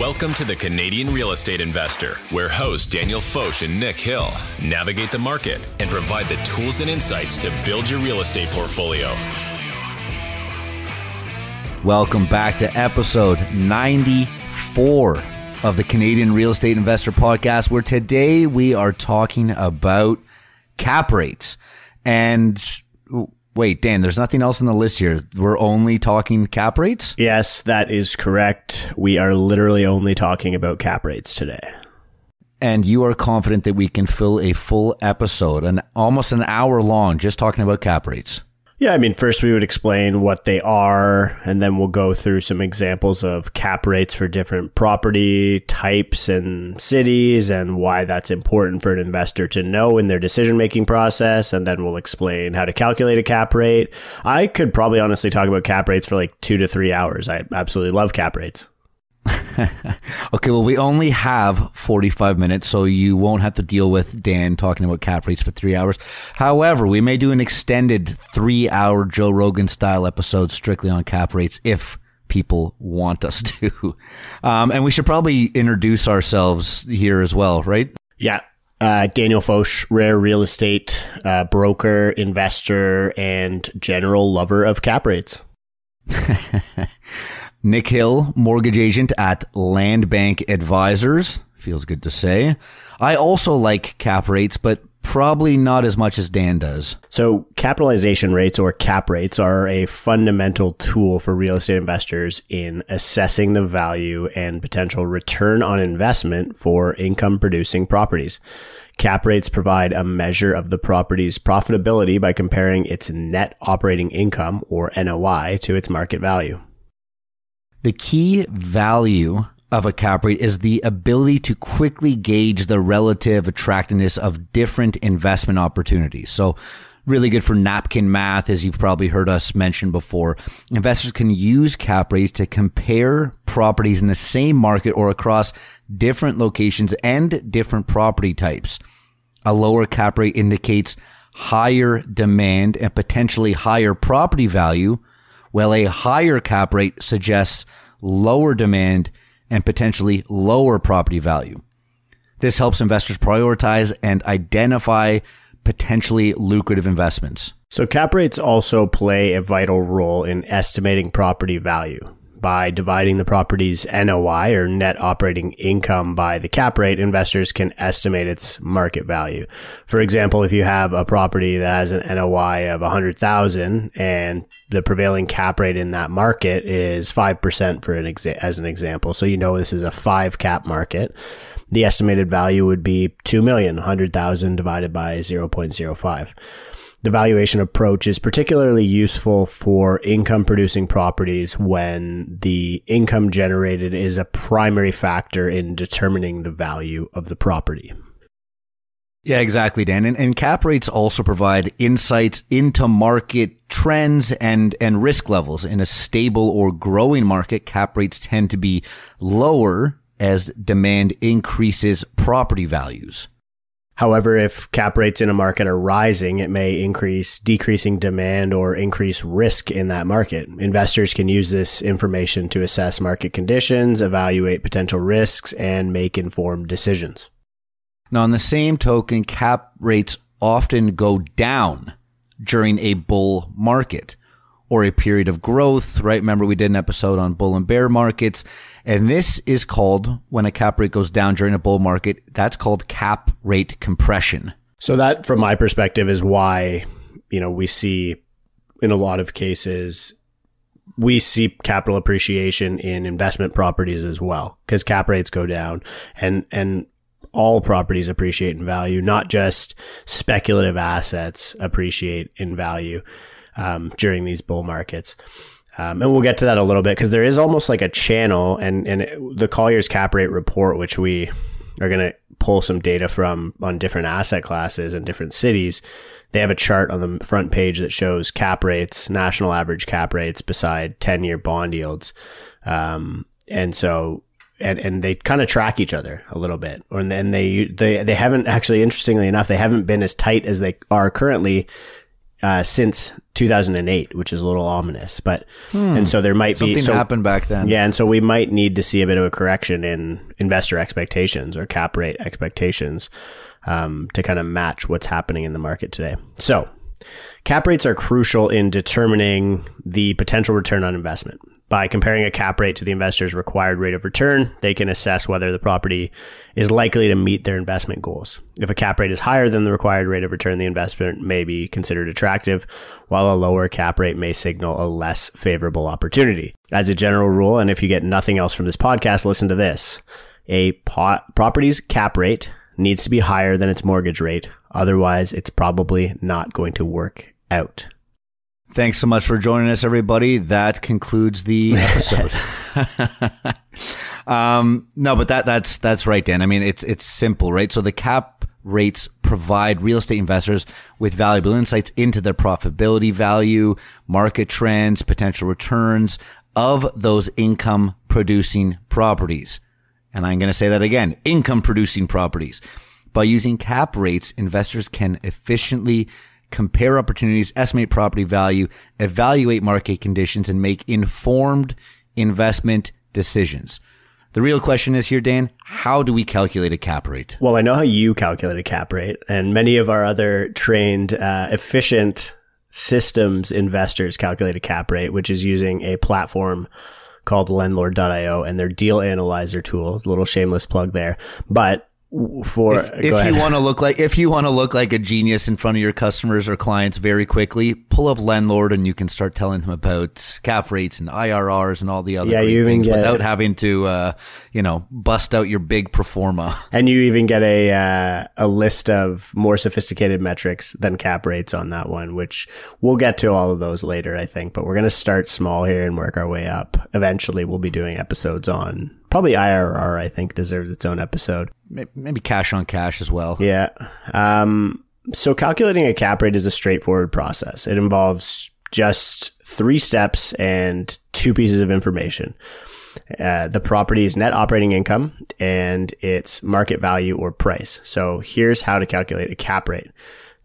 Welcome to the Canadian Real Estate Investor, where hosts Daniel Foch and Nick Hill navigate the market and provide the tools and insights to build your real estate portfolio. Welcome back to episode 94 of the Canadian Real Estate Investor Podcast, where today we are talking about cap rates. And wait, Dan, there's nothing else on the list here. We're only talking cap rates? Yes, that is correct. We are literally only talking about cap rates today. And you are confident that we can fill a full episode, an almost an hour long, just talking about cap rates. Yeah, I mean, first we would explain what they are, and then we'll go through some examples of cap rates for different property types and cities, and why that's important for an investor to know in their decision making process. And then we'll explain how to calculate a cap rate. I could probably honestly talk about cap rates for like two to three hours. I absolutely love cap rates. okay, well, we only have 45 minutes, so you won't have to deal with Dan talking about cap rates for three hours. However, we may do an extended three hour Joe Rogan style episode strictly on cap rates if people want us to. Um, and we should probably introduce ourselves here as well, right? Yeah. Uh, Daniel Foch, rare real estate uh, broker, investor, and general lover of cap rates. Nick Hill, mortgage agent at LandBank Advisors. Feels good to say. I also like cap rates, but probably not as much as Dan does. So, capitalization rates or cap rates are a fundamental tool for real estate investors in assessing the value and potential return on investment for income producing properties. Cap rates provide a measure of the property's profitability by comparing its net operating income or NOI to its market value. The key value of a cap rate is the ability to quickly gauge the relative attractiveness of different investment opportunities. So, really good for napkin math, as you've probably heard us mention before. Investors can use cap rates to compare properties in the same market or across different locations and different property types. A lower cap rate indicates higher demand and potentially higher property value while a higher cap rate suggests lower demand and potentially lower property value. This helps investors prioritize and identify potentially lucrative investments. So, cap rates also play a vital role in estimating property value by dividing the property's NOI or net operating income by the cap rate, investors can estimate its market value. For example, if you have a property that has an NOI of 100,000 and the prevailing cap rate in that market is 5% for an exa- as an example. So you know this is a 5 cap market. The estimated value would be 2 million, 100,000 divided by 0.05. The valuation approach is particularly useful for income producing properties when the income generated is a primary factor in determining the value of the property. Yeah, exactly, Dan. And, and, cap rates also provide insights into market trends and, and risk levels. In a stable or growing market, cap rates tend to be lower as demand increases property values. However, if cap rates in a market are rising, it may increase decreasing demand or increase risk in that market. Investors can use this information to assess market conditions, evaluate potential risks, and make informed decisions. Now, on the same token, cap rates often go down during a bull market or a period of growth, right? Remember, we did an episode on bull and bear markets. And this is called, when a cap rate goes down during a bull market, that's called cap rate compression. So, that, from my perspective, is why, you know, we see in a lot of cases, we see capital appreciation in investment properties as well because cap rates go down and, and, all properties appreciate in value, not just speculative assets appreciate in value um, during these bull markets. Um, and we'll get to that a little bit because there is almost like a channel, and and it, the Colliers cap rate report, which we are going to pull some data from on different asset classes and different cities. They have a chart on the front page that shows cap rates, national average cap rates beside ten year bond yields, um, and so and and they kind of track each other a little bit, and then they they they haven't actually interestingly enough they haven't been as tight as they are currently uh, since 2008, which is a little ominous. But and so there might be Something be so, happened back then. yeah, and so we might need to see a bit of a correction in investor expectations or cap rate expectations um, to kind of match what's happening in the market today. So, cap rates are crucial in determining the potential return on investment. By comparing a cap rate to the investor's required rate of return, they can assess whether the property is likely to meet their investment goals. If a cap rate is higher than the required rate of return, the investment may be considered attractive, while a lower cap rate may signal a less favorable opportunity. As a general rule, and if you get nothing else from this podcast, listen to this. A po- property's cap rate needs to be higher than its mortgage rate. Otherwise, it's probably not going to work out. Thanks so much for joining us, everybody. That concludes the episode. um, no, but that that's that's right, Dan. I mean, it's it's simple, right? So the cap rates provide real estate investors with valuable insights into their profitability value, market trends, potential returns of those income producing properties. And I'm going to say that again, income producing properties. By using cap rates, investors can efficiently compare opportunities, estimate property value, evaluate market conditions, and make informed investment decisions. The real question is here, Dan, how do we calculate a cap rate? Well, I know how you calculate a cap rate, and many of our other trained, uh, efficient systems investors calculate a cap rate, which is using a platform called Lendlord.io and their deal analyzer tool. Little shameless plug there, but for if, if you want to look like if you want to look like a genius in front of your customers or clients very quickly, pull up Lendlord and you can start telling them about cap rates and IRRs and all the other Yeah, you even things get- without having to uh, you know bust out your big pro forma. and you even get a uh, a list of more sophisticated metrics than cap rates on that one, which we'll get to all of those later, I think. But we're going to start small here and work our way up. Eventually, we'll be doing episodes on probably IRR. I think deserves its own episode. Maybe cash on cash as well. Yeah. Um, so calculating a cap rate is a straightforward process. It involves just three steps and two pieces of information. Uh, the property's net operating income and its market value or price. So here's how to calculate a cap rate.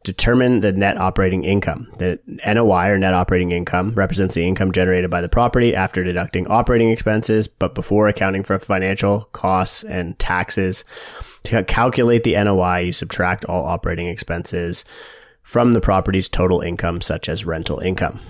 Determine the net operating income. The NOI or net operating income represents the income generated by the property after deducting operating expenses, but before accounting for financial costs and taxes. To calculate the NOI, you subtract all operating expenses from the property's total income, such as rental income.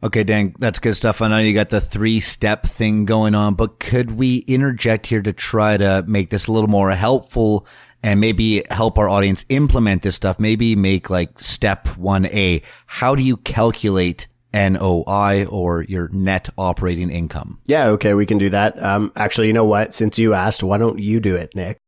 Okay, Dan, that's good stuff. I know you got the three step thing going on, but could we interject here to try to make this a little more helpful and maybe help our audience implement this stuff? Maybe make like step 1A. How do you calculate NOI or your net operating income? Yeah, okay, we can do that. Um, actually, you know what? Since you asked, why don't you do it, Nick?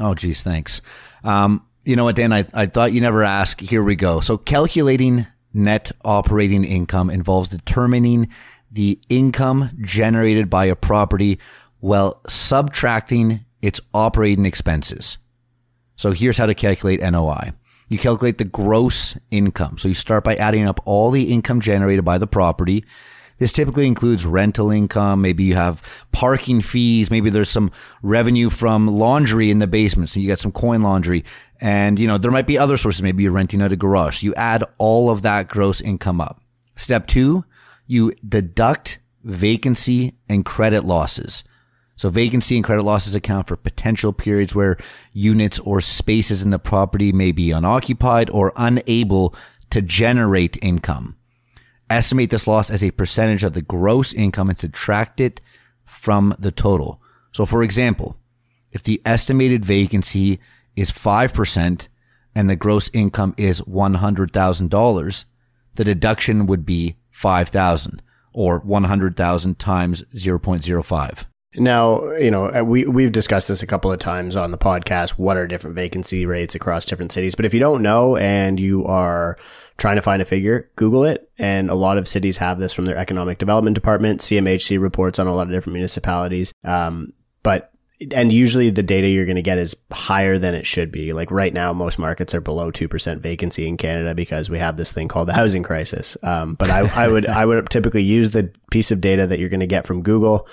Oh, geez, thanks. Um, you know what, Dan? I, I thought you never asked. Here we go. So, calculating net operating income involves determining the income generated by a property while subtracting its operating expenses. So, here's how to calculate NOI. You calculate the gross income. So, you start by adding up all the income generated by the property. This typically includes rental income. Maybe you have parking fees. Maybe there's some revenue from laundry in the basement. So you got some coin laundry. And, you know, there might be other sources. Maybe you're renting out a garage. You add all of that gross income up. Step two, you deduct vacancy and credit losses. So vacancy and credit losses account for potential periods where units or spaces in the property may be unoccupied or unable to generate income. Estimate this loss as a percentage of the gross income and subtract it from the total. So, for example, if the estimated vacancy is 5% and the gross income is $100,000, the deduction would be 5,000 or 100,000 times 0.05. Now, you know, uh, we we've discussed this a couple of times on the podcast. What are different vacancy rates across different cities? But if you don't know and you are trying to find a figure, Google it. And a lot of cities have this from their economic development department. CMHC reports on a lot of different municipalities. Um, but and usually the data you're going to get is higher than it should be. Like right now, most markets are below two percent vacancy in Canada because we have this thing called the housing crisis. Um, but I, I would I would typically use the piece of data that you're going to get from Google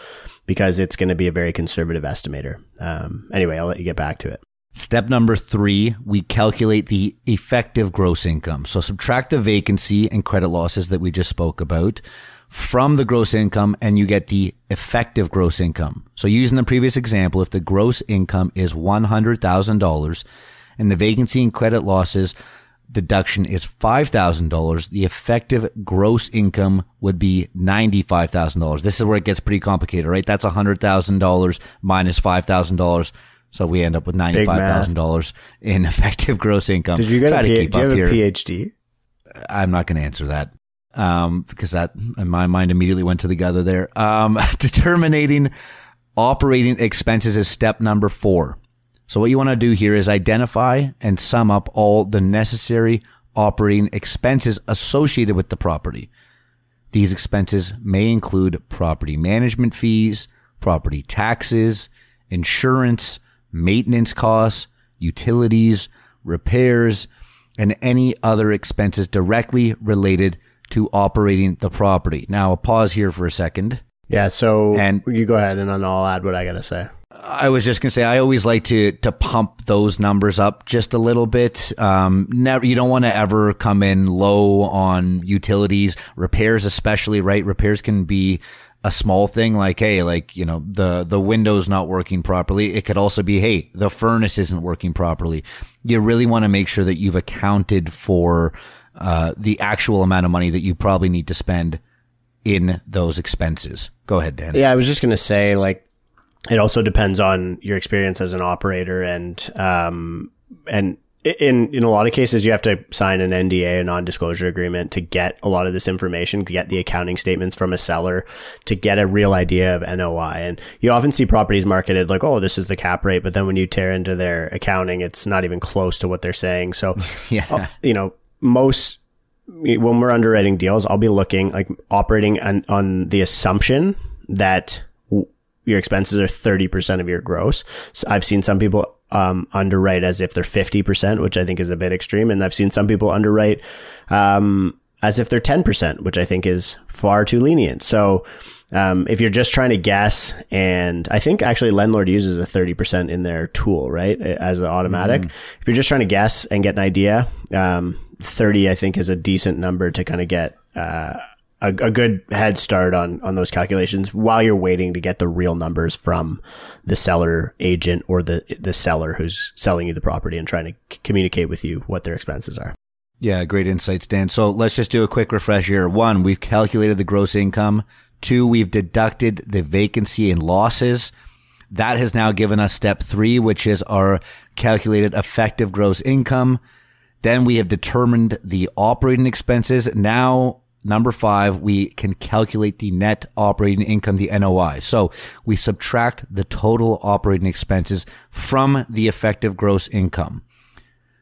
because it's going to be a very conservative estimator. Um, anyway, I'll let you get back to it. Step number three, we calculate the effective gross income. So subtract the vacancy and credit losses that we just spoke about from the gross income and you get the effective gross income. So using the previous example, if the gross income is $100,000 and the vacancy and credit losses deduction is $5,000, the effective gross income would be $95,000. This is where it gets pretty complicated, right? That's $100,000 minus $5,000 so we end up with ninety five thousand dollars in effective gross income. Did you get Try a, P- do you have a PhD? I'm not going to answer that um, because that in my mind immediately went to the other there. Um, determining operating expenses is step number four. So what you want to do here is identify and sum up all the necessary operating expenses associated with the property. These expenses may include property management fees, property taxes, insurance, maintenance costs, utilities, repairs, and any other expenses directly related to operating the property. Now, I'll pause here for a second. Yeah, so and you go ahead and then I'll add what I got to say. I was just gonna say I always like to to pump those numbers up just a little bit. Um, never you don't want to ever come in low on utilities, repairs especially. Right, repairs can be a small thing like hey like you know the the window's not working properly it could also be hey the furnace isn't working properly you really want to make sure that you've accounted for uh, the actual amount of money that you probably need to spend in those expenses. Go ahead dan. Yeah i was just going to say like it also depends on your experience as an operator and um and in in a lot of cases you have to sign an NDA a non-disclosure agreement to get a lot of this information to get the accounting statements from a seller to get a real idea of NOI and you often see properties marketed like oh this is the cap rate but then when you tear into their accounting it's not even close to what they're saying. So yeah. uh, you know most when we're underwriting deals I'll be looking like operating on, on the assumption that your expenses are 30% of your gross. So I've seen some people um, underwrite as if they're 50%, which I think is a bit extreme. And I've seen some people underwrite um, as if they're 10%, which I think is far too lenient. So um, if you're just trying to guess, and I think actually Lendlord uses a 30% in their tool, right, as an automatic. Mm-hmm. If you're just trying to guess and get an idea, um, 30 I think is a decent number to kind of get uh, a, a, good head start on on those calculations while you're waiting to get the real numbers from the seller agent or the the seller who's selling you the property and trying to c- communicate with you what their expenses are. Yeah, great insights, Dan. So let's just do a quick refresh here. One, we've calculated the gross income. Two, we've deducted the vacancy and losses. That has now given us step three, which is our calculated effective gross income. Then we have determined the operating expenses. Now Number five, we can calculate the net operating income, the NOI. So we subtract the total operating expenses from the effective gross income.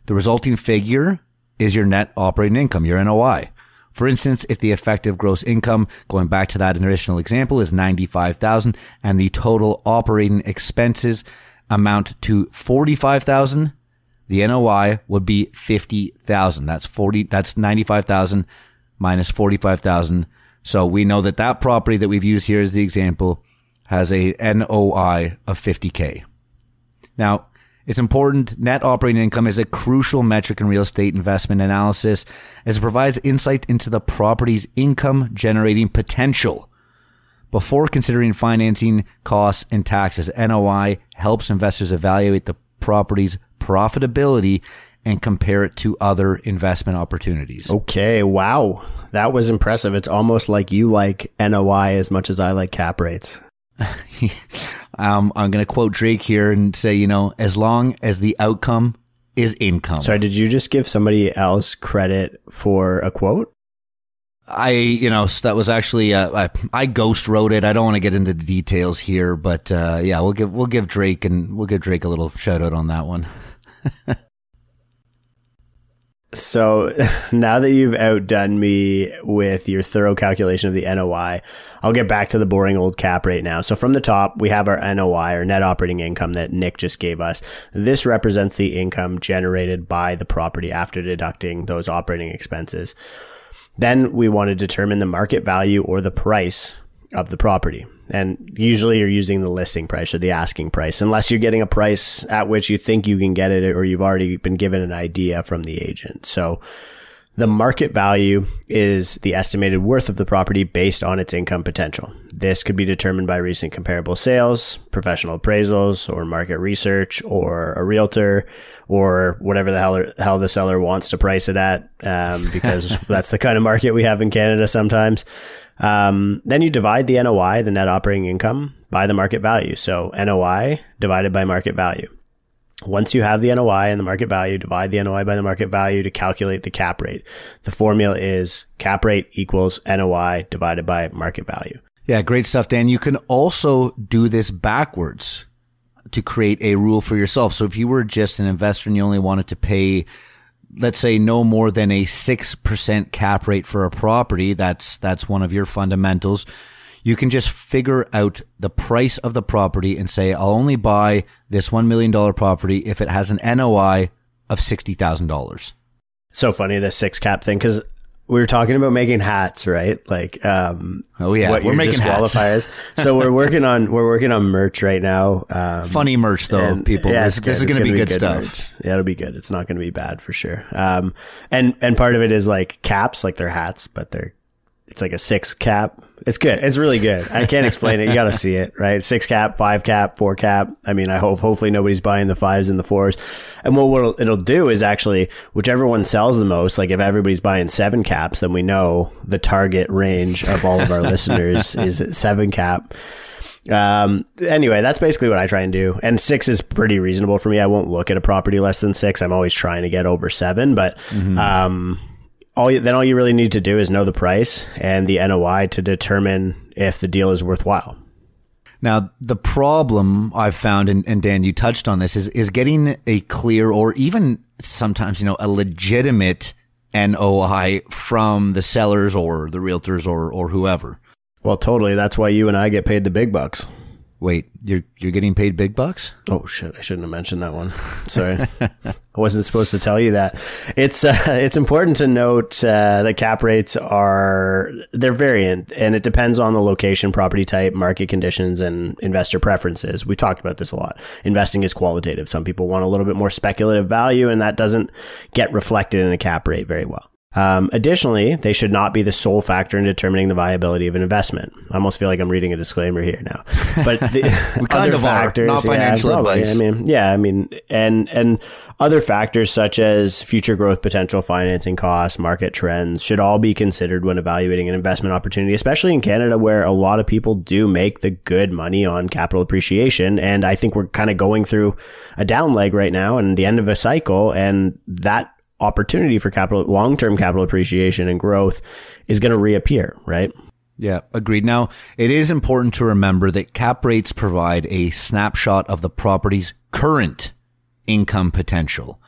The resulting figure is your net operating income, your NOI. For instance, if the effective gross income, going back to that original example, is 95,000 and the total operating expenses amount to 45,000, the NOI would be 50,000. That's 40, that's 95,000 minus 45,000. So we know that that property that we've used here as the example has a NOI of 50K. Now, it's important. Net operating income is a crucial metric in real estate investment analysis as it provides insight into the property's income generating potential. Before considering financing costs and taxes, NOI helps investors evaluate the property's profitability and compare it to other investment opportunities. Okay, wow. That was impressive. It's almost like you like NOI as much as I like cap rates. um, I'm going to quote Drake here and say, you know, as long as the outcome is income. Sorry, did you just give somebody else credit for a quote? I, you know, that was actually uh, I, I, ghost wrote it. I don't want to get into the details here, but uh, yeah, we'll give we'll give Drake and we'll give Drake a little shout out on that one. So now that you've outdone me with your thorough calculation of the NOI, I'll get back to the boring old cap rate now. So from the top, we have our NOI or net operating income that Nick just gave us. This represents the income generated by the property after deducting those operating expenses. Then we want to determine the market value or the price of the property. And usually you're using the listing price or the asking price, unless you're getting a price at which you think you can get it or you've already been given an idea from the agent. So the market value is the estimated worth of the property based on its income potential. This could be determined by recent comparable sales, professional appraisals, or market research, or a realtor, or whatever the hell, hell the seller wants to price it at, um, because that's the kind of market we have in Canada sometimes. Um, then you divide the NOI, the net operating income, by the market value. So NOI divided by market value. Once you have the NOI and the market value, divide the NOI by the market value to calculate the cap rate. The formula is cap rate equals NOI divided by market value. Yeah, great stuff, Dan. You can also do this backwards to create a rule for yourself. So if you were just an investor and you only wanted to pay, let's say, no more than a 6% cap rate for a property, that's, that's one of your fundamentals you can just figure out the price of the property and say, I'll only buy this $1 million property if it has an NOI of $60,000. So funny, the six cap thing, because we were talking about making hats, right? Like, um, oh yeah, what we're making disqualifiers. so we're working on we're working on merch right now. Um, Funny merch though, people. Yeah, this, this is going to be, be good, good stuff. Merch. Yeah, it'll be good. It's not going to be bad for sure. Um, and and part of it is like caps, like they're hats, but they're it's like a six cap. It's good. It's really good. I can't explain it. You got to see it, right? Six cap, five cap, four cap. I mean, I hope hopefully nobody's buying the fives and the fours. And what it'll, it'll do is actually whichever one sells the most. Like if everybody's buying seven caps, then we know the target range of all of our listeners is seven cap. Um, anyway, that's basically what I try and do. And six is pretty reasonable for me. I won't look at a property less than six. I'm always trying to get over seven, but, mm-hmm. um, all you, then all you really need to do is know the price and the NOI to determine if the deal is worthwhile. Now, the problem I've found, and, and, Dan, you touched on this, is is getting a clear or even sometimes you know a legitimate NOI from the sellers or the realtors or or whoever. Well, totally. That's why you and I get paid the big bucks. Wait, you're you're getting paid big bucks? Oh shit! I shouldn't have mentioned that one. Sorry, I wasn't supposed to tell you that. It's uh, it's important to note uh, that cap rates are they're variant, and it depends on the location, property type, market conditions, and investor preferences. We talked about this a lot. Investing is qualitative. Some people want a little bit more speculative value, and that doesn't get reflected in a cap rate very well. Um, additionally, they should not be the sole factor in determining the viability of an investment. I almost feel like I'm reading a disclaimer here now, but the we kind of factors, are, not financial yeah, advice. I mean, yeah, I mean, and and other factors such as future growth potential, financing costs, market trends should all be considered when evaluating an investment opportunity, especially in Canada, where a lot of people do make the good money on capital appreciation. And I think we're kind of going through a down leg right now and the end of a cycle, and that opportunity for capital, long term capital appreciation and growth is going to reappear, right? Yeah, agreed. Now, it is important to remember that cap rates provide a snapshot of the property's current income potential.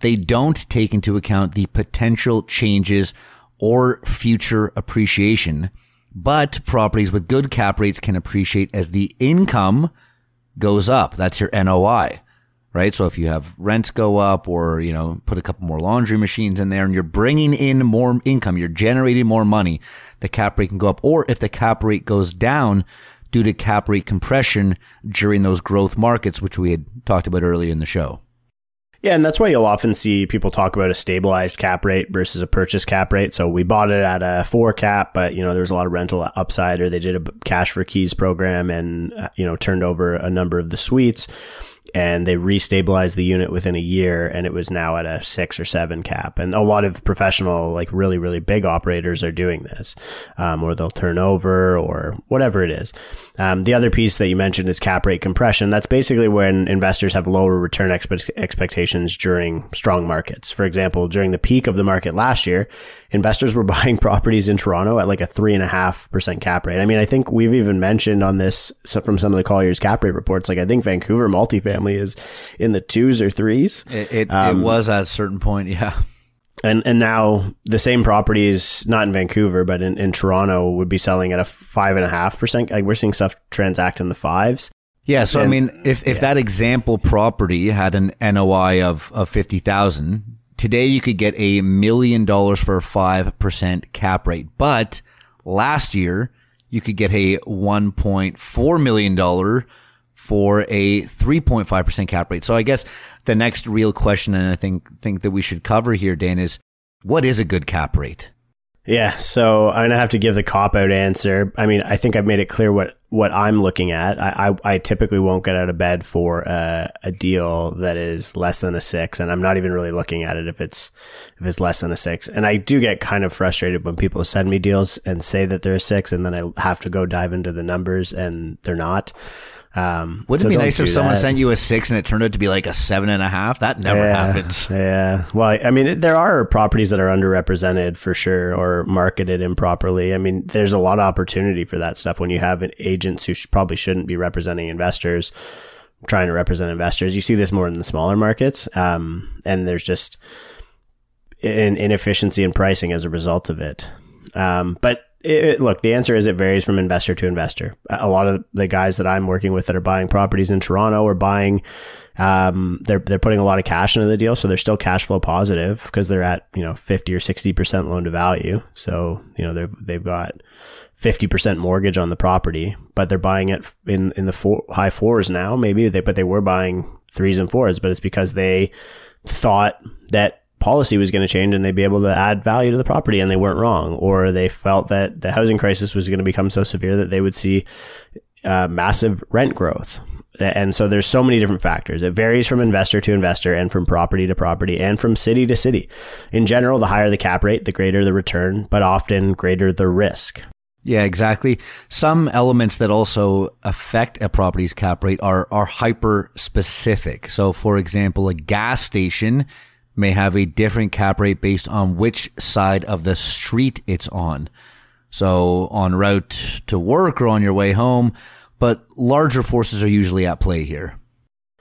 They don't take into account the potential changes or future appreciation, but properties with good cap rates can appreciate as the income goes up. That's your NOI right? So if you have rents go up or, you know, put a couple more laundry machines in there and you're bringing in more income, you're generating more money, the cap rate can go up. Or if the cap rate goes down due to cap rate compression during those growth markets, which we had talked about earlier in the show. Yeah, and that's why you'll often see people talk about a stabilized cap rate versus a purchase cap rate. So we bought it at a four cap, but you know there's a lot of rental upside, or they did a cash for keys program and uh, you know turned over a number of the suites and they restabilized the unit within a year and it was now at a six or seven cap. And a lot of professional like really really big operators are doing this um, or they'll turn over or whatever it is. Um, the other piece that you mentioned is cap rate compression. That's basically when investors have lower return expe- expectations during strong markets. For example during the peak of the market last year investors were buying properties in toronto at like a three and a half percent cap rate i mean i think we've even mentioned on this from some of the colliers cap rate reports like i think vancouver multifamily is in the twos or threes. It, it, um, it was at a certain point, yeah. And and now the same properties, not in Vancouver, but in, in Toronto, would be selling at a five and a half percent. Like we're seeing stuff transact in the fives. Yeah, so and, I mean, if if yeah. that example property had an NOI of of fifty thousand, today you could get a million dollars for a five percent cap rate. But last year you could get a $1.4 million for a 3.5% cap rate. So I guess the next real question, and I think, think that we should cover here, Dan, is what is a good cap rate? Yeah, so I'm gonna have to give the cop out answer. I mean, I think I've made it clear what what I'm looking at. I I, I typically won't get out of bed for a, a, deal that is less than a six, and I'm not even really looking at it if it's if it's less than a six. And I do get kind of frustrated when people send me deals and say that they're a six, and then I have to go dive into the numbers and they're not. Um, Wouldn't so it be nice if someone that. sent you a six and it turned out to be like a seven and a half? That never yeah, happens. Yeah. Well, I mean, there are properties that are underrepresented for sure or marketed improperly. I mean, there's a lot of opportunity for that stuff when you have agents who sh- probably shouldn't be representing investors trying to represent investors. You see this more in the smaller markets. Um, and there's just an inefficiency in pricing as a result of it. Um, but it, look, the answer is it varies from investor to investor. A lot of the guys that I'm working with that are buying properties in Toronto are buying, um, they're they're putting a lot of cash into the deal, so they're still cash flow positive because they're at you know 50 or 60 percent loan to value. So you know they've they've got 50 percent mortgage on the property, but they're buying it in in the four, high fours now. Maybe they but they were buying threes and fours, but it's because they thought that policy was going to change and they'd be able to add value to the property and they weren't wrong or they felt that the housing crisis was going to become so severe that they would see uh, massive rent growth and so there's so many different factors it varies from investor to investor and from property to property and from city to city in general the higher the cap rate the greater the return but often greater the risk yeah, exactly. Some elements that also affect a property's cap rate are are hyper specific. So, for example, a gas station may have a different cap rate based on which side of the street it's on. So on route to work or on your way home, but larger forces are usually at play here.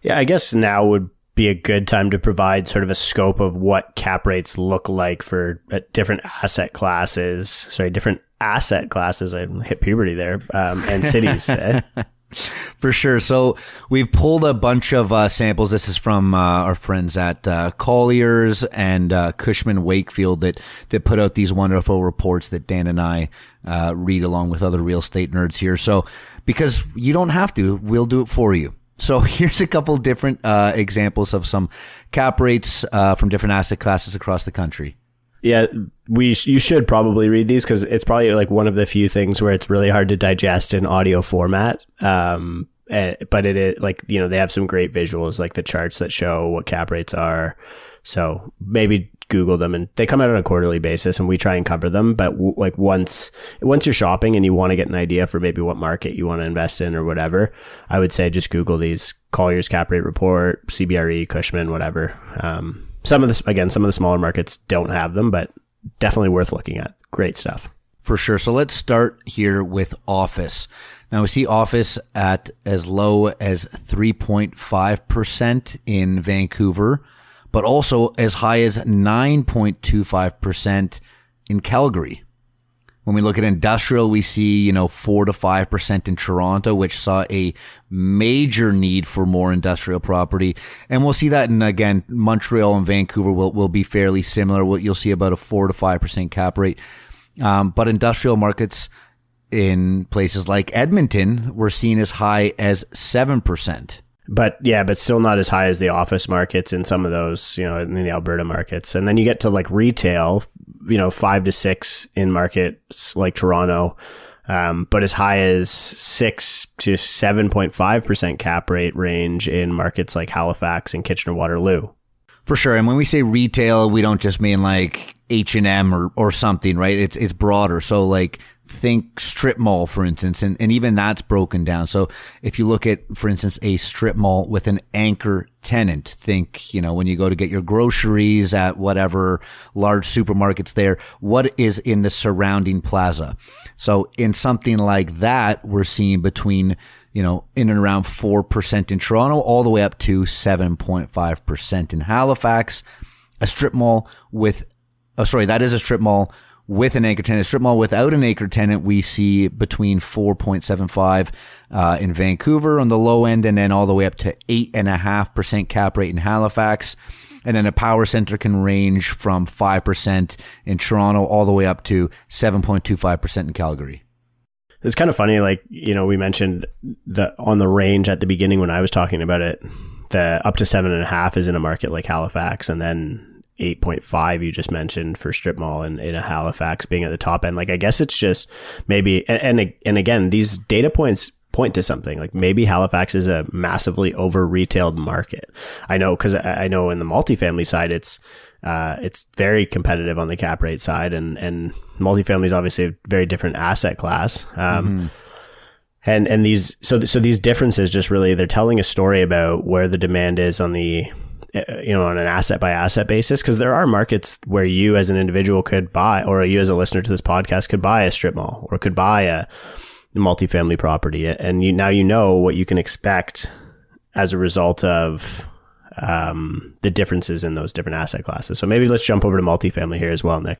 Yeah, I guess now would be a good time to provide sort of a scope of what cap rates look like for uh, different asset classes. Sorry, different asset classes. I hit puberty there, um, and cities. For sure. So we've pulled a bunch of uh, samples. This is from uh, our friends at uh, Colliers and uh, Cushman Wakefield that that put out these wonderful reports that Dan and I uh, read along with other real estate nerds here. So because you don't have to, we'll do it for you. So here's a couple different uh, examples of some cap rates from different asset classes across the country. Yeah, we you should probably read these because it's probably like one of the few things where it's really hard to digest in audio format. Um, but it is like you know they have some great visuals, like the charts that show what cap rates are. So maybe Google them, and they come out on a quarterly basis, and we try and cover them. But w- like once once you're shopping and you want to get an idea for maybe what market you want to invest in or whatever, I would say just Google these Colliers cap rate report, CBRE, Cushman, whatever. Um, some of the again, some of the smaller markets don't have them, but definitely worth looking at. Great stuff. For sure. So let's start here with office. Now we see office at as low as 3.5% in Vancouver, but also as high as 9.25% in Calgary. When we look at industrial, we see, you know, four to 5% in Toronto, which saw a major need for more industrial property. And we'll see that in, again, Montreal and Vancouver will, will be fairly similar. You'll see about a four to 5% cap rate. Um, but industrial markets in places like Edmonton were seen as high as 7% but yeah, but still not as high as the office markets in some of those, you know, in the Alberta markets. And then you get to like retail, you know, five to six in markets like Toronto, um, but as high as six to 7.5% cap rate range in markets like Halifax and Kitchener Waterloo. For sure. And when we say retail, we don't just mean like H&M or, or something, right? It's, it's broader. So like think strip mall, for instance, and, and even that's broken down. So if you look at, for instance, a strip mall with an anchor tenant, think, you know, when you go to get your groceries at whatever large supermarkets there, what is in the surrounding plaza? So in something like that, we're seeing between, you know, in and around 4% in Toronto, all the way up to 7.5% in Halifax. A strip mall with, oh, sorry, that is a strip mall with an anchor tenant. Strip mall without an anchor tenant, we see between 4.75 uh, in Vancouver on the low end, and then all the way up to eight and a half percent cap rate in Halifax. And then a power center can range from 5% in Toronto all the way up to 7.25% in Calgary. it's kind of funny. Like you know, we mentioned the on the range at the beginning when I was talking about it. The up to seven and a half is in a market like Halifax, and then 8.5 you just mentioned for strip mall and in a Halifax being at the top end. Like, I guess it's just maybe, and, and, and again, these data points point to something like maybe Halifax is a massively over retailed market. I know because I know in the multifamily side, it's, uh, it's very competitive on the cap rate side and, and multifamily is obviously a very different asset class. Um, mm-hmm. And, and these, so, so these differences just really, they're telling a story about where the demand is on the, you know, on an asset by asset basis, because there are markets where you as an individual could buy, or you as a listener to this podcast could buy a strip mall or could buy a multifamily property. And you, now you know what you can expect as a result of um, the differences in those different asset classes. So maybe let's jump over to multifamily here as well, Nick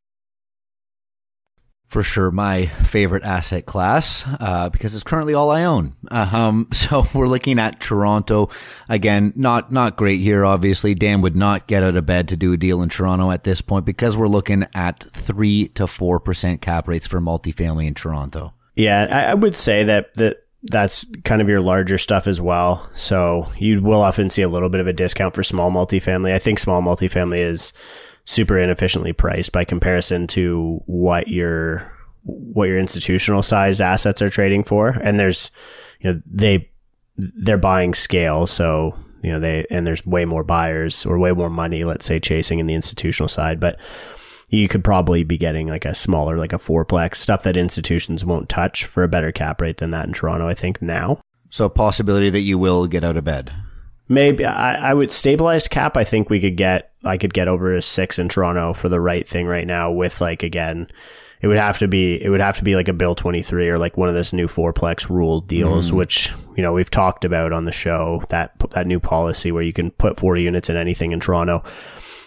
for sure my favorite asset class uh, because it's currently all I own. Um, so we're looking at Toronto again. Not not great here. Obviously, Dan would not get out of bed to do a deal in Toronto at this point because we're looking at three to four percent cap rates for multifamily in Toronto. Yeah, I, I would say that that that's kind of your larger stuff as well. So you will often see a little bit of a discount for small multifamily. I think small multifamily is super inefficiently priced by comparison to what your what your institutional sized assets are trading for. And there's you know they they're buying scale, so you know they and there's way more buyers or way more money, let's say, chasing in the institutional side, but you could probably be getting like a smaller, like a fourplex stuff that institutions won't touch for a better cap rate than that in Toronto. I think now. So, possibility that you will get out of bed. Maybe I, I would stabilized cap. I think we could get. I could get over a six in Toronto for the right thing right now. With like again, it would have to be. It would have to be like a Bill twenty three or like one of this new fourplex rule deals, mm. which you know we've talked about on the show. That that new policy where you can put forty units in anything in Toronto.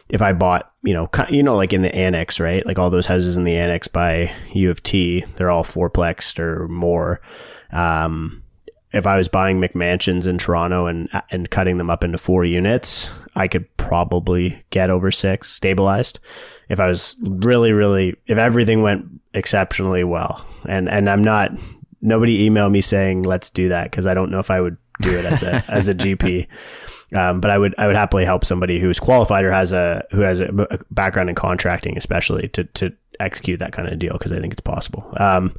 If I bought, you know, you know, like in the annex, right? Like all those houses in the annex by U of T, they're all fourplexed or more. Um, if I was buying McMansions in Toronto and and cutting them up into four units, I could probably get over six stabilized. If I was really, really, if everything went exceptionally well, and and I'm not, nobody emailed me saying let's do that because I don't know if I would do it as a as a GP. Um, but I would I would happily help somebody who's qualified or has a who has a background in contracting, especially to to execute that kind of deal because I think it's possible. Um,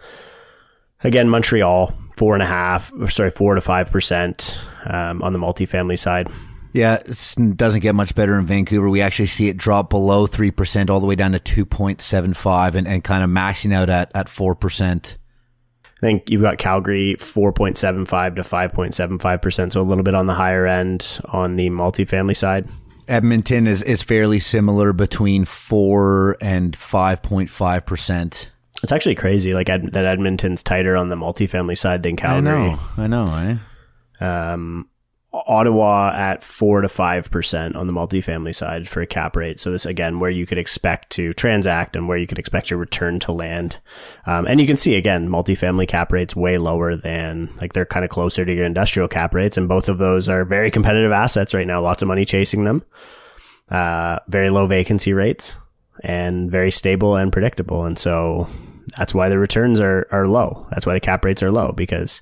again, Montreal four and a half, sorry, four to five percent um, on the multifamily side. Yeah, it doesn't get much better in Vancouver. We actually see it drop below 3% all the way down to 2.75 and, and kind of maxing out at, at 4%. I think you've got Calgary 4.75 to 5.75%, so a little bit on the higher end on the multifamily side. Edmonton is, is fairly similar between 4 and 5.5%. It's actually crazy, like Ed, that Edmonton's tighter on the multifamily side than Calgary. I know, I know, eh? Um, Ottawa at four to five percent on the multifamily side for a cap rate. So this again, where you could expect to transact and where you could expect your return to land. Um, and you can see again, multifamily cap rates way lower than like they're kind of closer to your industrial cap rates, and both of those are very competitive assets right now. Lots of money chasing them. Uh, very low vacancy rates and very stable and predictable. And so that's why the returns are, are low. That's why the cap rates are low because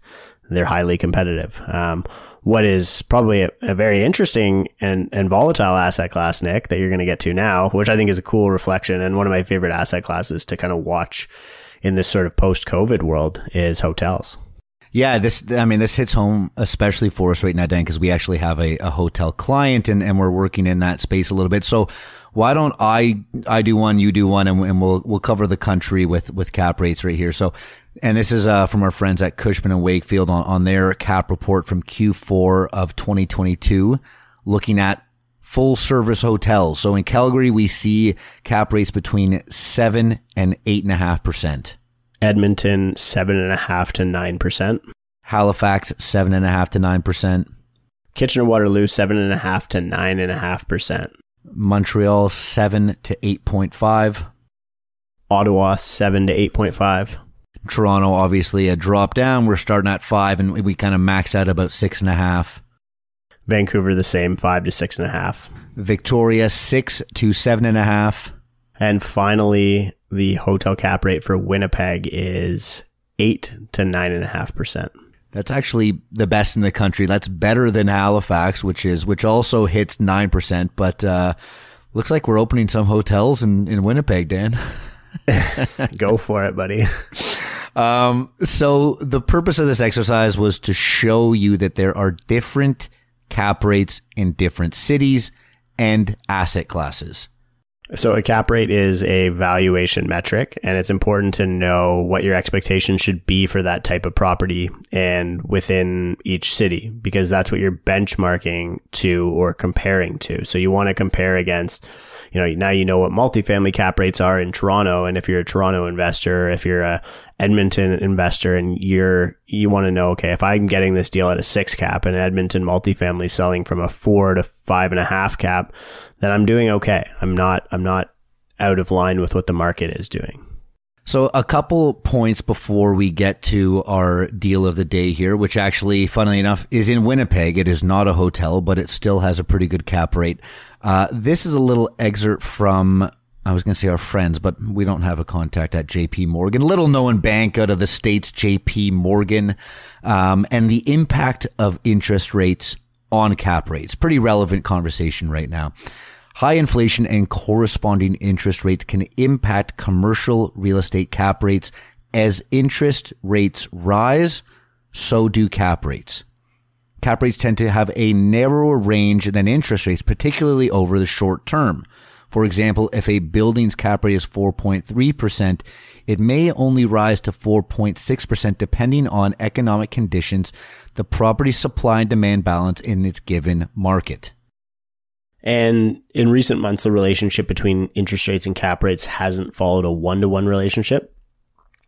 they're highly competitive. Um, what is probably a, a, very interesting and, and volatile asset class, Nick, that you're going to get to now, which I think is a cool reflection and one of my favorite asset classes to kind of watch in this sort of post COVID world is hotels. Yeah, this I mean this hits home especially for us right now, Dan, because we actually have a, a hotel client and, and we're working in that space a little bit. So why don't I I do one, you do one, and, and we'll we'll cover the country with with cap rates right here. So, and this is uh, from our friends at Cushman and Wakefield on on their cap report from Q4 of 2022, looking at full service hotels. So in Calgary, we see cap rates between seven and eight and a half percent. Edmonton, seven and a half to nine percent. Halifax, seven and a half to nine percent. Kitchener Waterloo, seven and a half to nine and a half percent. Montreal 7 to 8.5. Ottawa 7 to 8.5. Toronto, obviously, a drop down. We're starting at 5, and we kind of maxed out about 6.5. Vancouver, the same, 5 to 6.5. Victoria, 6 to 7.5. And finally, the hotel cap rate for Winnipeg is 8 to 9.5%. That's actually the best in the country. That's better than Halifax, which is which also hits nine percent. But uh, looks like we're opening some hotels in, in Winnipeg, Dan. Go for it, buddy. Um, so the purpose of this exercise was to show you that there are different cap rates in different cities and asset classes. So a cap rate is a valuation metric and it's important to know what your expectation should be for that type of property and within each city because that's what you're benchmarking to or comparing to. So you want to compare against you know, now you know what multifamily cap rates are in Toronto. And if you're a Toronto investor, if you're a Edmonton investor and you're, you want to know, okay, if I'm getting this deal at a six cap and Edmonton multifamily selling from a four to five and a half cap, then I'm doing okay. I'm not, I'm not out of line with what the market is doing. So, a couple points before we get to our deal of the day here, which actually, funnily enough, is in Winnipeg. It is not a hotel, but it still has a pretty good cap rate. Uh, this is a little excerpt from, I was going to say our friends, but we don't have a contact at JP Morgan. Little known bank out of the States, JP Morgan, um, and the impact of interest rates on cap rates. Pretty relevant conversation right now. High inflation and corresponding interest rates can impact commercial real estate cap rates. As interest rates rise, so do cap rates. Cap rates tend to have a narrower range than interest rates, particularly over the short term. For example, if a building's cap rate is 4.3%, it may only rise to 4.6% depending on economic conditions, the property supply and demand balance in its given market. And in recent months, the relationship between interest rates and cap rates hasn't followed a one to one relationship.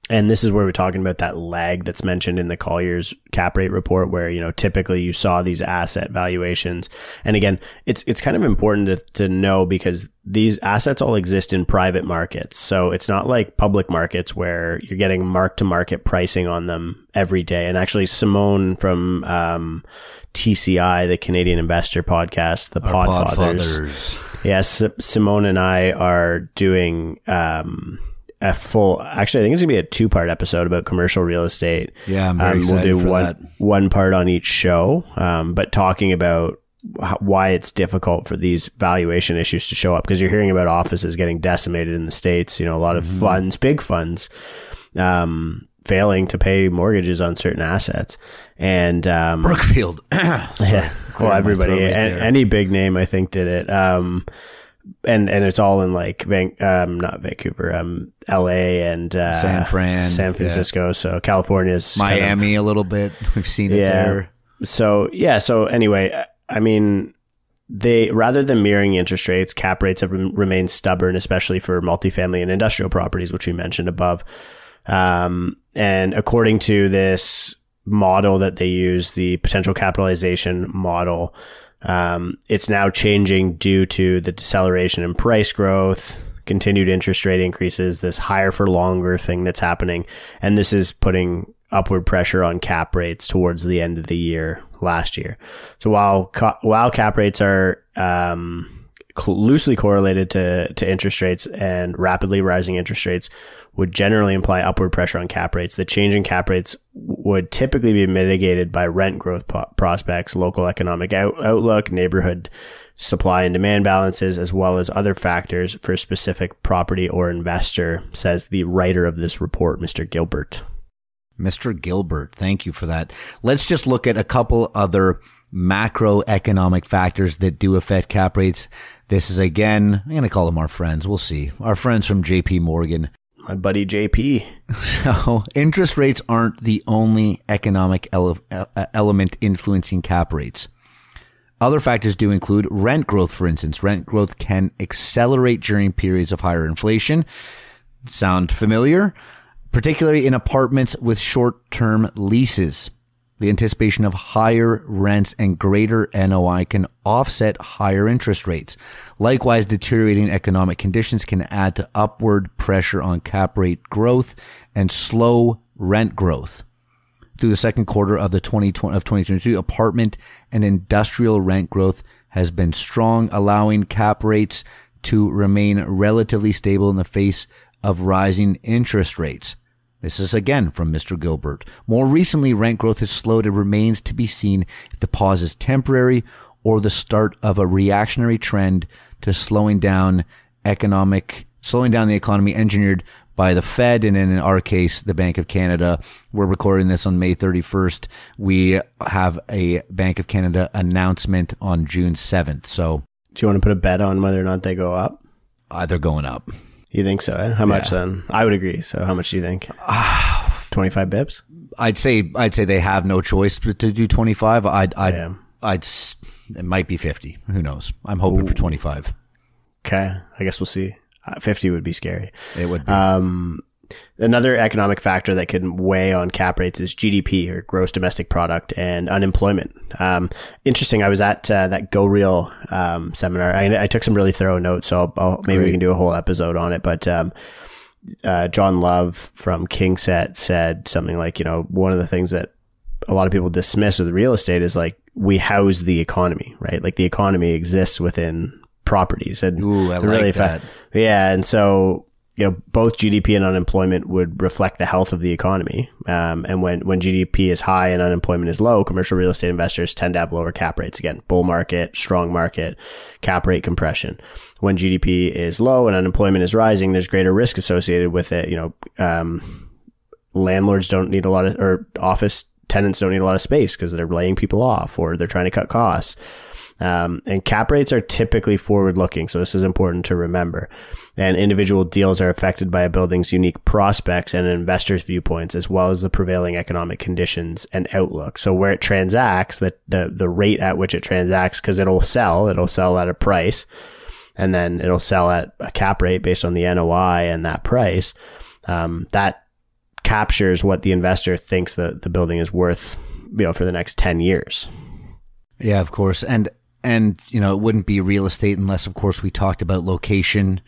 And this is where we're talking about that lag that's mentioned in the Colliers cap rate report, where, you know, typically you saw these asset valuations. And again, it's, it's kind of important to, to know because these assets all exist in private markets. So it's not like public markets where you're getting mark to market pricing on them every day. And actually, Simon from, um, TCI, the Canadian Investor Podcast, the Podfathers. Podfathers. Yes, Simon and I are doing um, a full. Actually, I think it's gonna be a two part episode about commercial real estate. Yeah, I'm very um, excited We'll do one that. one part on each show, um, but talking about why it's difficult for these valuation issues to show up because you're hearing about offices getting decimated in the states. You know, a lot of mm-hmm. funds, big funds, um, failing to pay mortgages on certain assets. And um, Brookfield, yeah, well, everybody, any big name I think did it. Um, and and it's all in like Van, um, not Vancouver, um, L.A. and uh, San Fran, San Francisco. Yeah. So California's Miami kind of, a little bit. We've seen it yeah. there. So yeah. So anyway, I mean, they rather than mirroring interest rates, cap rates have remained stubborn, especially for multifamily and industrial properties, which we mentioned above. Um, and according to this model that they use, the potential capitalization model, um, it's now changing due to the deceleration in price growth, continued interest rate increases, this higher for longer thing that's happening. And this is putting upward pressure on cap rates towards the end of the year last year. So while, while cap rates are, um, loosely correlated to, to interest rates and rapidly rising interest rates would generally imply upward pressure on cap rates. The change in cap rates would typically be mitigated by rent growth po- prospects, local economic out- outlook, neighborhood supply and demand balances, as well as other factors for a specific property or investor, says the writer of this report, Mr. Gilbert. Mr. Gilbert, thank you for that. Let's just look at a couple other macroeconomic factors that do affect cap rates. This is again, I'm going to call them our friends. We'll see. Our friends from JP Morgan my buddy JP. So, interest rates aren't the only economic ele- element influencing cap rates. Other factors do include rent growth, for instance. Rent growth can accelerate during periods of higher inflation. Sound familiar? Particularly in apartments with short term leases. The anticipation of higher rents and greater NOI can offset higher interest rates. Likewise, deteriorating economic conditions can add to upward pressure on cap rate growth and slow rent growth. Through the second quarter of the 2020, of 2022, apartment and industrial rent growth has been strong, allowing cap rates to remain relatively stable in the face of rising interest rates. This is again from Mr. Gilbert. More recently, rent growth has slowed. It remains to be seen if the pause is temporary or the start of a reactionary trend to slowing down economic, slowing down the economy engineered by the Fed and in our case, the Bank of Canada. We're recording this on May 31st. We have a Bank of Canada announcement on June 7th. So, do you want to put a bet on whether or not they go up? Uh, they're going up. You think so? Eh? How much then? I would agree. So, how much do you think? 25 bips? I'd say I'd say they have no choice but to do 25. I'd I'd, yeah. I'd it might be 50. Who knows? I'm hoping Ooh. for 25. Okay, I guess we'll see. Uh, 50 would be scary. It would be. Um, another economic factor that can weigh on cap rates is GDP or gross domestic product and unemployment. Um, interesting. I was at uh, that Go Real um, seminar. I, I, took some really thorough notes, so I'll, I'll, maybe Great. we can do a whole episode on it. But um, uh, Jon Love from KingSett said something like, you know, one of the things that a lot of people dismiss with real estate is like we house the economy, right? Like the economy exists within properties. And Ooh, I really like that. yeah. And so, you know, both GDP and unemployment would reflect the health of the economy. Um, and when, when GDP is high and unemployment is low, commercial real estate investors tend to have lower cap rates. Again, bull market, strong market, cap rate compression. When GDP is low and unemployment is rising, there's greater risk associated with it. You know, um, landlords don't need a lot of, or office tenants don't need a lot of space because they're laying people off or they're trying to cut costs. Um, and cap rates are typically forward looking. So this is important to remember. And individual deals are affected by a building's unique prospects and an investors' viewpoints, as well as the prevailing economic conditions and outlook. So where it transacts, the, the, the rate at which it transacts, because it'll sell, it'll sell at a price and then it'll sell at a cap rate based on the NOI and that price. Um, that captures what the investor thinks the, the building is worth, you know, for the next 10 years. Yeah, of course. And, and, you know, it wouldn't be real estate unless, of course, we talked about location,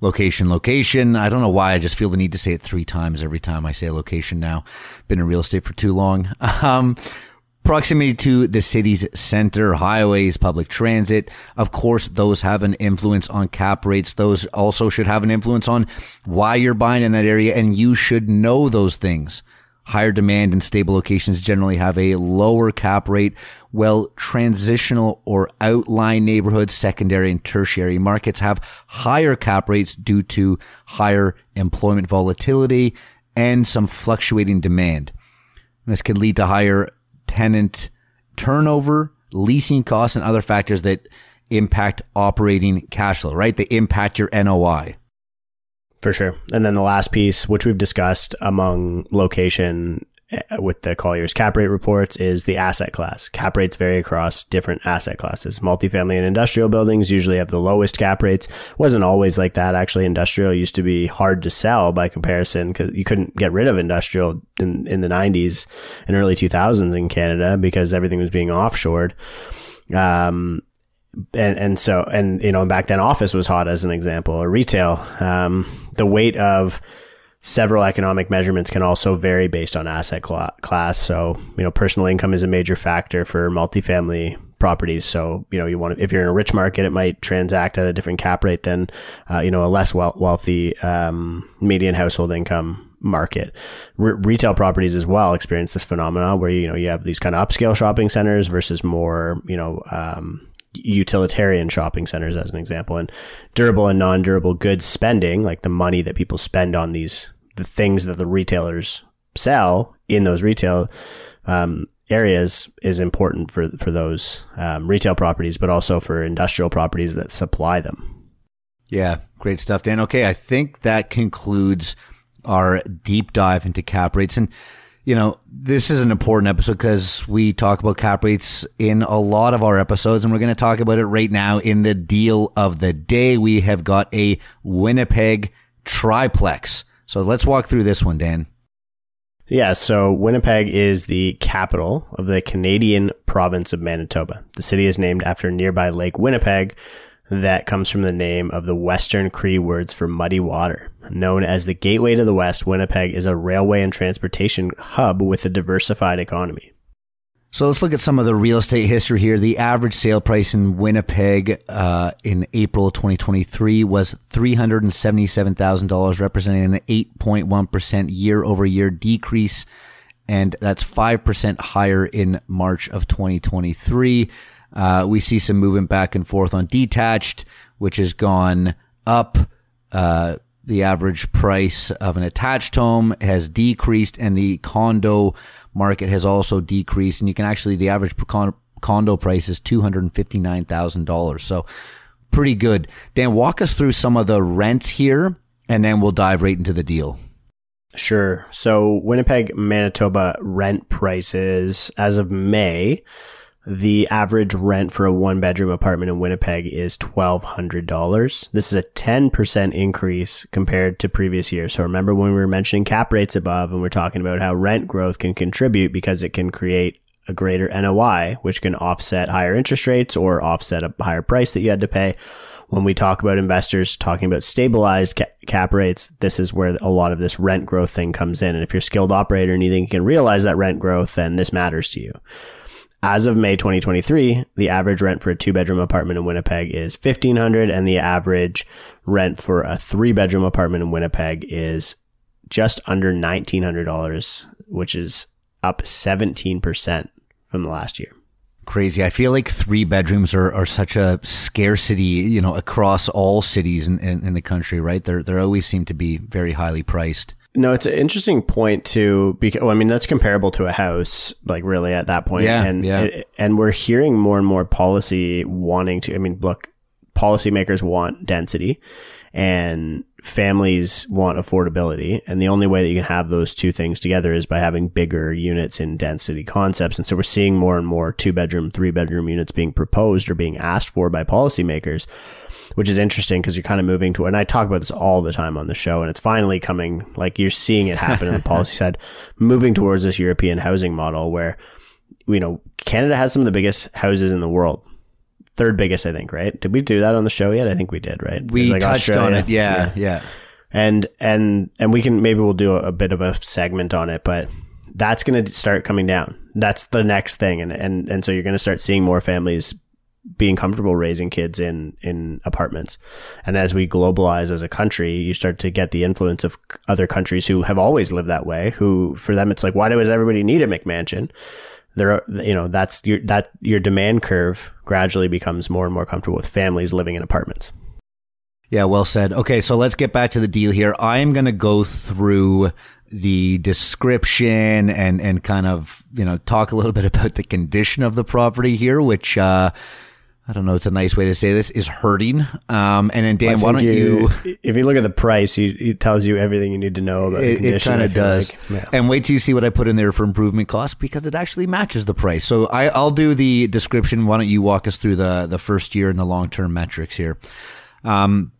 location, location. I don't know why. I just feel the need to say it three times every time I say location now. Been in real estate for too long. Um, Proximity to the city's center, highways, public transit. Of course, those have an influence on cap rates. Those also should have an influence on why you're buying in that area. And you should know those things. Higher demand and stable locations generally have a lower cap rate, while transitional or outlying neighborhoods, secondary and tertiary markets have higher cap rates due to higher employment volatility and some fluctuating demand. This can lead to higher tenant turnover, leasing costs, and other factors that impact operating cash flow, right? They impact your NOI. For sure. And then the last piece, which we've discussed among location uh, with the Colliers cap rate reports is the asset class. Cap rates vary across different asset classes. Multifamily and industrial buildings usually have the lowest cap rates. Wasn't always like that. Actually, industrial used to be hard to sell by comparison because you couldn't get rid of industrial in, in the 90s and early 2000s in Canada because everything was being offshored. Um, and and so and you know back then office was hot as an example or retail um, the weight of several economic measurements can also vary based on asset cl- class. So, you know, personal income is a major factor for multifamily properties. So, you know, you want to, if you're in a rich market, it might transact at a different cap rate than, uh, you know, a less wealthy, um, median household income market. retail properties as well experience this phenomena where, you know, you have these kind of upscale shopping centers versus more, you know, um, utilitarian shopping centers as an example and durable and non-durable goods spending like the money that people spend on these the things that the retailers sell in those retail um, areas is important for for those um, retail properties, but also for industrial properties that supply them. Yeah, great stuff, Dan. Okay, I think that concludes our deep dive into cap rates and. You know, this is an important episode because we talk about cap rates in a lot of our episodes, and we're going to talk about it right now in the deal of the day. We have got a Winnipeg triplex so let's walk through this one, Dan. Yeah, so Winnipeg is the capital of the Canadian province of Manitoba. The city is named after nearby Lake Winnipeg, that comes from the name of the Western Cree words for muddy water. Known as the Gateway to the West, Winnipeg is a railway and transportation hub with a diversified economy. So let's look at some of the real estate history here. The average sale price in Winnipeg uh, in April 2023 was $377,000, representing an 8.1% year over year decrease. And that's 5% higher in March of 2023. Uh, we see some movement back and forth on detached, which has gone up. Uh, the average price of an attached home has decreased and the condo market has also decreased. And you can actually, the average condo price is $259,000. So pretty good. Dan, walk us through some of the rents here and then we'll dive right into the deal. Sure. So Winnipeg, Manitoba rent prices as of May the average rent for a one bedroom apartment in Winnipeg is $1,200. This is a 10% increase compared to previous years. So remember when we were mentioning cap rates above and we're talking about how rent growth can contribute because it can create a greater NOI, which can offset higher interest rates or offset a higher price that you had to pay. When we talk about investors talking about stabilized cap rates, this is where a lot of this rent growth thing comes in. And if you're a skilled operator and you think you can realize that rent growth, then this matters to you. As of May 2023, the average rent for a two bedroom apartment in Winnipeg is 1500 and the average rent for a three bedroom apartment in Winnipeg is just under $1900, which is up 17% from the last year. Crazy. I feel like three bedrooms are, are such a scarcity, you know, across all cities in, in, in the country, right? They're, they always seem to be very highly priced. No, it's an interesting point to because well, I mean that's comparable to a house, like really at that point. Yeah, and yeah. and we're hearing more and more policy wanting to. I mean, look, policymakers want density, and families want affordability, and the only way that you can have those two things together is by having bigger units in density concepts. And so we're seeing more and more two bedroom, three bedroom units being proposed or being asked for by policymakers which is interesting because you're kind of moving to, and I talk about this all the time on the show, and it's finally coming, like you're seeing it happen on the policy side, moving towards this European housing model where, you know, Canada has some of the biggest houses in the world. Third biggest, I think, right? Did we do that on the show yet? I think we did, right? We like touched Australia. on it. Yeah, yeah, yeah. And, and, and we can, maybe we'll do a, a bit of a segment on it, but that's going to start coming down. That's the next thing. And, and, and so you're going to start seeing more families being comfortable raising kids in in apartments. And as we globalize as a country, you start to get the influence of other countries who have always lived that way. Who for them it's like, why does everybody need a McMansion? There, are, you know, that's your that your demand curve gradually becomes more and more comfortable with families living in apartments. Yeah, well said. Okay, so let's get back to the deal here. I am going to go through the description and and kind of you know talk a little bit about the condition of the property here, which uh, I don't know. It's a nice way to say this is hurting. Um, and then Dan, why don't you, you, If you look at the price, it tells you everything you need to know about it. It kind of does. Like. Yeah. And wait till you see what I put in there for improvement costs because it actually matches the price. So I, I'll do the description. Why don't you walk us through the the first year and the long term metrics here? Um,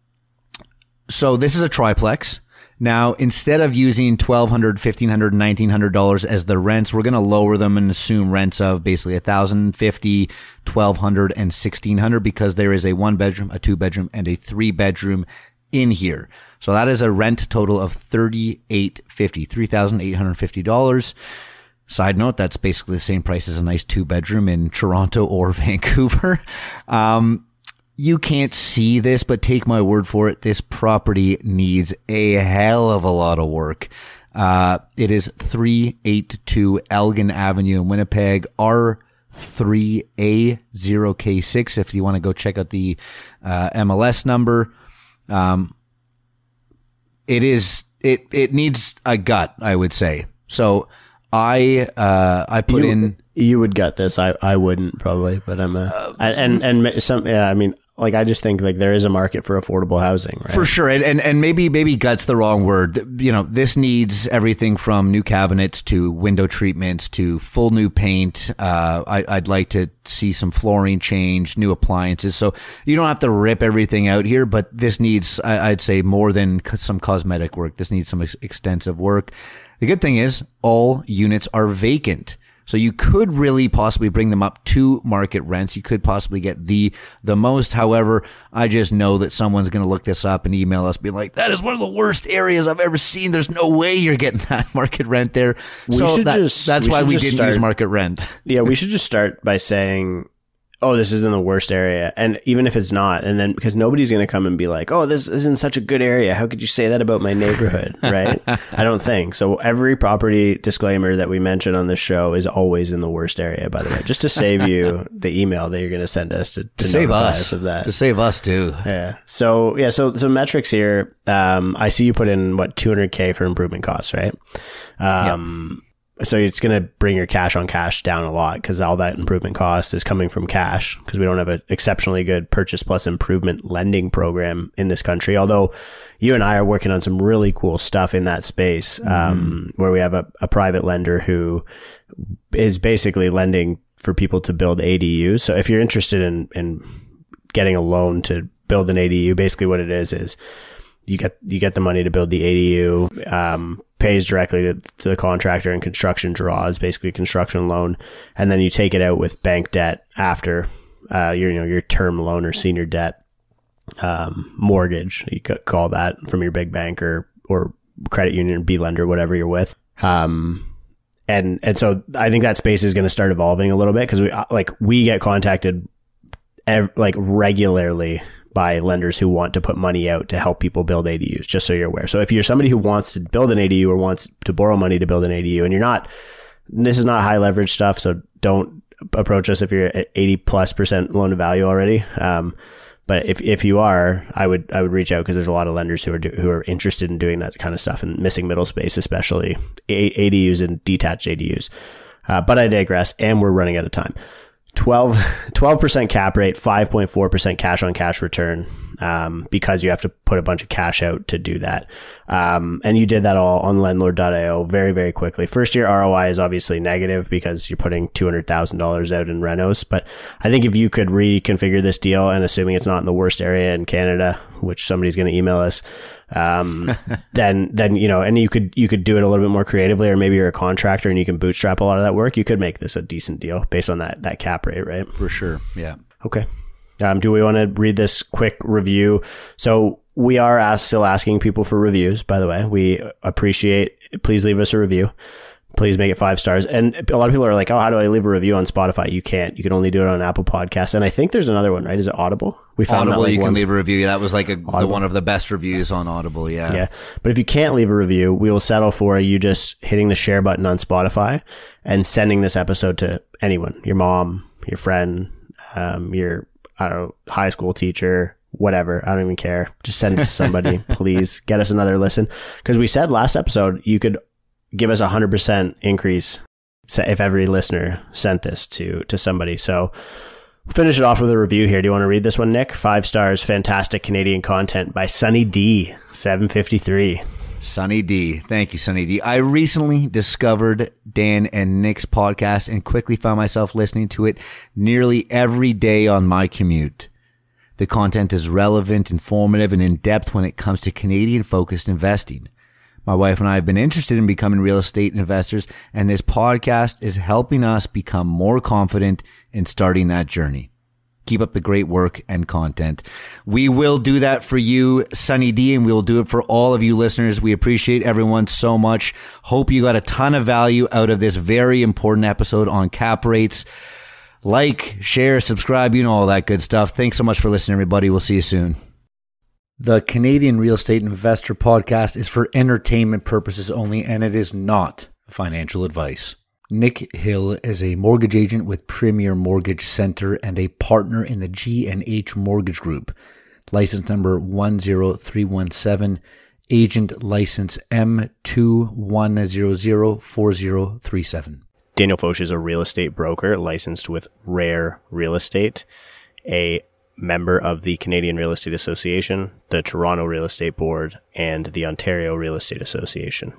so this is a triplex. Now, instead of using $1,200, $1,500, $1,900 as the rents, we're going to lower them and assume rents of basically $1,050, $1,200, and $1,600 because there is a one bedroom, a two bedroom, and a three bedroom in here. So that is a rent total of $3,850, $3,850. Side note, that's basically the same price as a nice two bedroom in Toronto or Vancouver. Um, you can't see this, but take my word for it. This property needs a hell of a lot of work. Uh, it is 382 Elgin Avenue in Winnipeg, R3A0K6. If you want to go check out the uh, MLS number, um, it is it it needs a gut, I would say. So I uh, I put you, in. You would gut this. I, I wouldn't probably, but I'm a uh, and and some yeah. I mean, like I just think like there is a market for affordable housing, right? For sure. And, and and maybe maybe guts the wrong word. You know, this needs everything from new cabinets to window treatments to full new paint. Uh, I, I'd like to see some flooring change, new appliances. So you don't have to rip everything out here, but this needs, I, would say, more than some cosmetic work. This needs some ex- extensive work. The good thing is all units are vacant So you could really possibly bring them up to market rents. You could possibly get the the most. However, I just know that someone's going to look this up and email us, be like, "That is one of the worst areas I've ever seen. There's no way you're getting that market rent there." We so that- just- that's we why we didn't start- use market rent. Yeah, we should just start by saying, "Oh, this is in the worst area," and even if it's not, and then because nobody's going to come and be like, "Oh, this isn't such a good area. How could you say that about my neighborhood?" right? I don't think so. Every property disclaimer that we mention on this show is always in the worst area. By the way, just to save you the email that you're going to send us to, to, To save us of that. To save us too. Yeah. So yeah. So so metrics here. Um, I see you put in what 200k for improvement costs, right? Um, so it's going to bring your cash on cash down a lot because all that improvement cost is coming from cash because we don't have an exceptionally good purchase plus improvement lending program in this country. Although you and I are working on some really cool stuff in that space, um, where we have a, a private lender who is basically lending for people to build ADUs. So if you're interested in, in getting a loan to build an ADU, basically what it is is you get you get the money to build the ADU, um, pays directly to, to the contractor, and construction draws basically construction loan, and then you take it out with bank debt after uh, your you know your term loan or senior debt um, mortgage. You could call that from your big bank or or credit union, B lender, whatever you're with. Um, and and so I think that space is going to start evolving a little bit because we uh, like we get contacted ev- like regularly by lenders who want to put money out to help people build ADUs. Just so you're aware. So if you're somebody who wants to build an ADU or wants to borrow money to build an ADU, and you're not, this is not high leverage stuff. So don't approach us if you're at 80 plus percent loan to value already. Um, but if, if you are, I would I would reach out because there's a lot of lenders who are do, who are interested in doing that kind of stuff and missing middle space, especially ADUs and detached ADUs. Uh, but I digress, and we're running out of time. 12 percent cap rate, five point four percent cash on cash return, um, because you have to put a bunch of cash out to do that. Um, and you did that all on Lendlord.io very very quickly. First year ROI is obviously negative because you're putting two hundred thousand dollars out in renos. But I think if you could reconfigure this deal, and assuming it's not in the worst area in Canada, which somebody's going to email us, um, then then you know, and you could you could do it a little bit more creatively, or maybe you're a contractor and you can bootstrap a lot of that work. You could make this a decent deal based on that that cap rate, right? For sure. Yeah. Okay. Um, do we want to read this quick review? So we are ask, still asking people for reviews. By the way, we appreciate. Please leave us a review. Please make it five stars. And a lot of people are like, "Oh, how do I leave a review on Spotify?" You can't. You can only do it on Apple Podcasts. And I think there's another one, right? Is it Audible? We found Audible, that, like, you one- can leave a review. That was like a, the, one of the best reviews on Audible. Yeah. Yeah. But if you can't leave a review, we will settle for you just hitting the share button on Spotify and sending this episode to anyone, your mom, your friend, um, your, I don't know, high school teacher, whatever. I don't even care. Just send it to somebody. Please get us another listen. Cause we said last episode, you could give us a hundred percent increase if every listener sent this to, to somebody. So, Finish it off with a review here. Do you want to read this one, Nick? Five stars, fantastic Canadian content by Sunny D, 753. Sunny D. Thank you, Sunny D. I recently discovered Dan and Nick's podcast and quickly found myself listening to it nearly every day on my commute. The content is relevant, informative, and in depth when it comes to Canadian focused investing. My wife and I have been interested in becoming real estate investors, and this podcast is helping us become more confident in starting that journey. Keep up the great work and content. We will do that for you, Sunny D, and we will do it for all of you listeners. We appreciate everyone so much. Hope you got a ton of value out of this very important episode on cap rates. Like, share, subscribe, you know, all that good stuff. Thanks so much for listening, everybody. We'll see you soon. The Canadian Real Estate Investor Podcast is for entertainment purposes only, and it is not financial advice. Nick Hill is a mortgage agent with Premier Mortgage Center and a partner in the G&H Mortgage Group. License number 10317, agent license M21004037. Daniel Foch is a real estate broker licensed with Rare Real Estate, a member of the Canadian Real Estate Association, the Toronto Real Estate Board, and the Ontario Real Estate Association.